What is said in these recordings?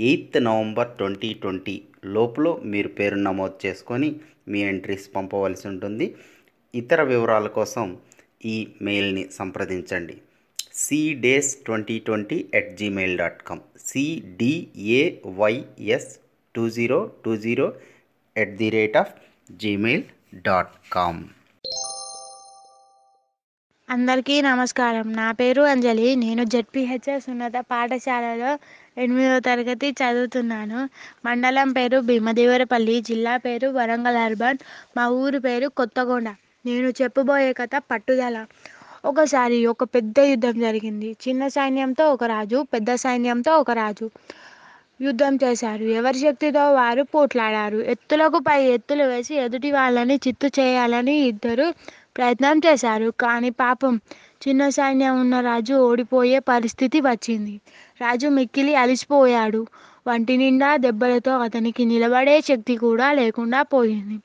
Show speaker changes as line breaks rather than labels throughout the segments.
Eighth November twenty twenty లోపల మీరు పేరు నమోదు చేసుకొని మీ ఎంట్రీస్ పంపవలసి ఉంటుంది. ఇతర వివరాల కోసం ఈ మెయిల్ని సంప్రదించండి. Cdays twenty twenty at Gmail dot com CDAYS two zero two zero at the rate of Gmail dot com
అందరికీ నమస్కారం. నా పేరు అంజలి. నేను జెడ్పిహెచ్ఎస్ ఉన్నత పాఠశాలలో ఎనిమిదవ తరగతి చదువుతున్నాను. మండలం పేరు భీమదేవరపల్లి జిల్లా పేరు వరంగల్ అర్బన్ మా ఊరు పేరు కొత్తగొండ. నేను చెప్పబోయే కథ పట్టుదల. ఒకసారి ఒక పెద్ద యుద్ధం జరిగింది. చిన్న సైన్యంతో ఒక రాజు పెద్ద సైన్యంతో ఒక రాజు యుద్ధం చేశారు. ఎవరి శక్తితో వారు పోట్లాడారు. ఎత్తులకు పై ఎత్తులు వేసి ఎదుటి వాళ్ళని చిత్తు చేయాలని ఇద్దరు ప్రయత్నం చేశారు. కానీ పాపం చిన్న సైన్యం ఉన్న రాజు ఓడిపోయే పరిస్థితి వచ్చింది. రాజు మిక్కిలి అలిసిపోయాడు. వంటి నిండా దెబ్బలతో అతనికి నిలబడే శక్తి కూడా లేకుండా పోయింది.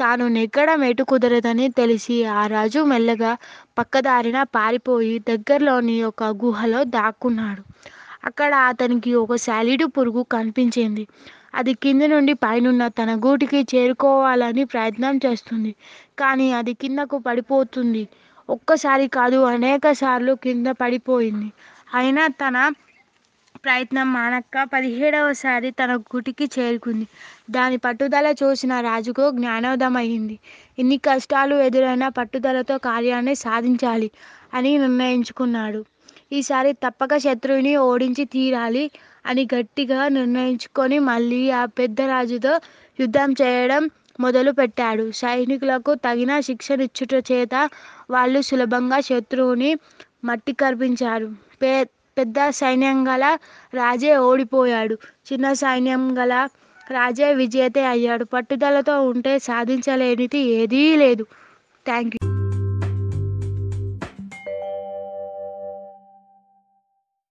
తాను నెగ్గడం ఎటు కుదరదని తెలిసి ఆ రాజు మెల్లగా పక్కదారిన పారిపోయి దగ్గరలోని ఒక గుహలో దాక్కున్నాడు. అక్కడ అతనికి ఒక శాలిడు పురుగు కనిపించింది. అది కింది నుండి పైనున్న తన గూటికి చేరుకోవాలని ప్రయత్నం చేస్తుంది. కానీ అది కిందకు పడిపోతుంది. ఒక్కసారి కాదు అనేక సార్లు కింద పడిపోయింది. అయినా తన ప్రయత్నం మానక్క పదిహేడవసారి తన గుటికి చేరుకుంది. దాని పట్టుదల చూసిన రాజుకు జ్ఞానోదమైంది. ఎన్ని కష్టాలు ఎదురైనా పట్టుదలతో కార్యాన్ని సాధించాలి అని నిర్ణయించుకున్నాడు. ఈసారి తప్పక శత్రువుని ఓడించి తీరాలి. అని గట్టిగా నిర్ణయించుకొని మళ్ళీ ఆ పెద్ద రాజుతో యుద్ధం చేయడం మొదలు పెట్టాడు సైనికులకు తగిన శిక్షణిచ్చుట చేత వాళ్ళు సులభంగా శత్రువుని మట్టి కర్పించారు పే పెద్ద సైన్యం గల రాజే ఓడిపోయాడు. చిన్న సైన్యం గల రాజే విజేత అయ్యాడు. పట్టుదలతో ఉంటే సాధించలేనిది ఏదీ లేదు. Thank you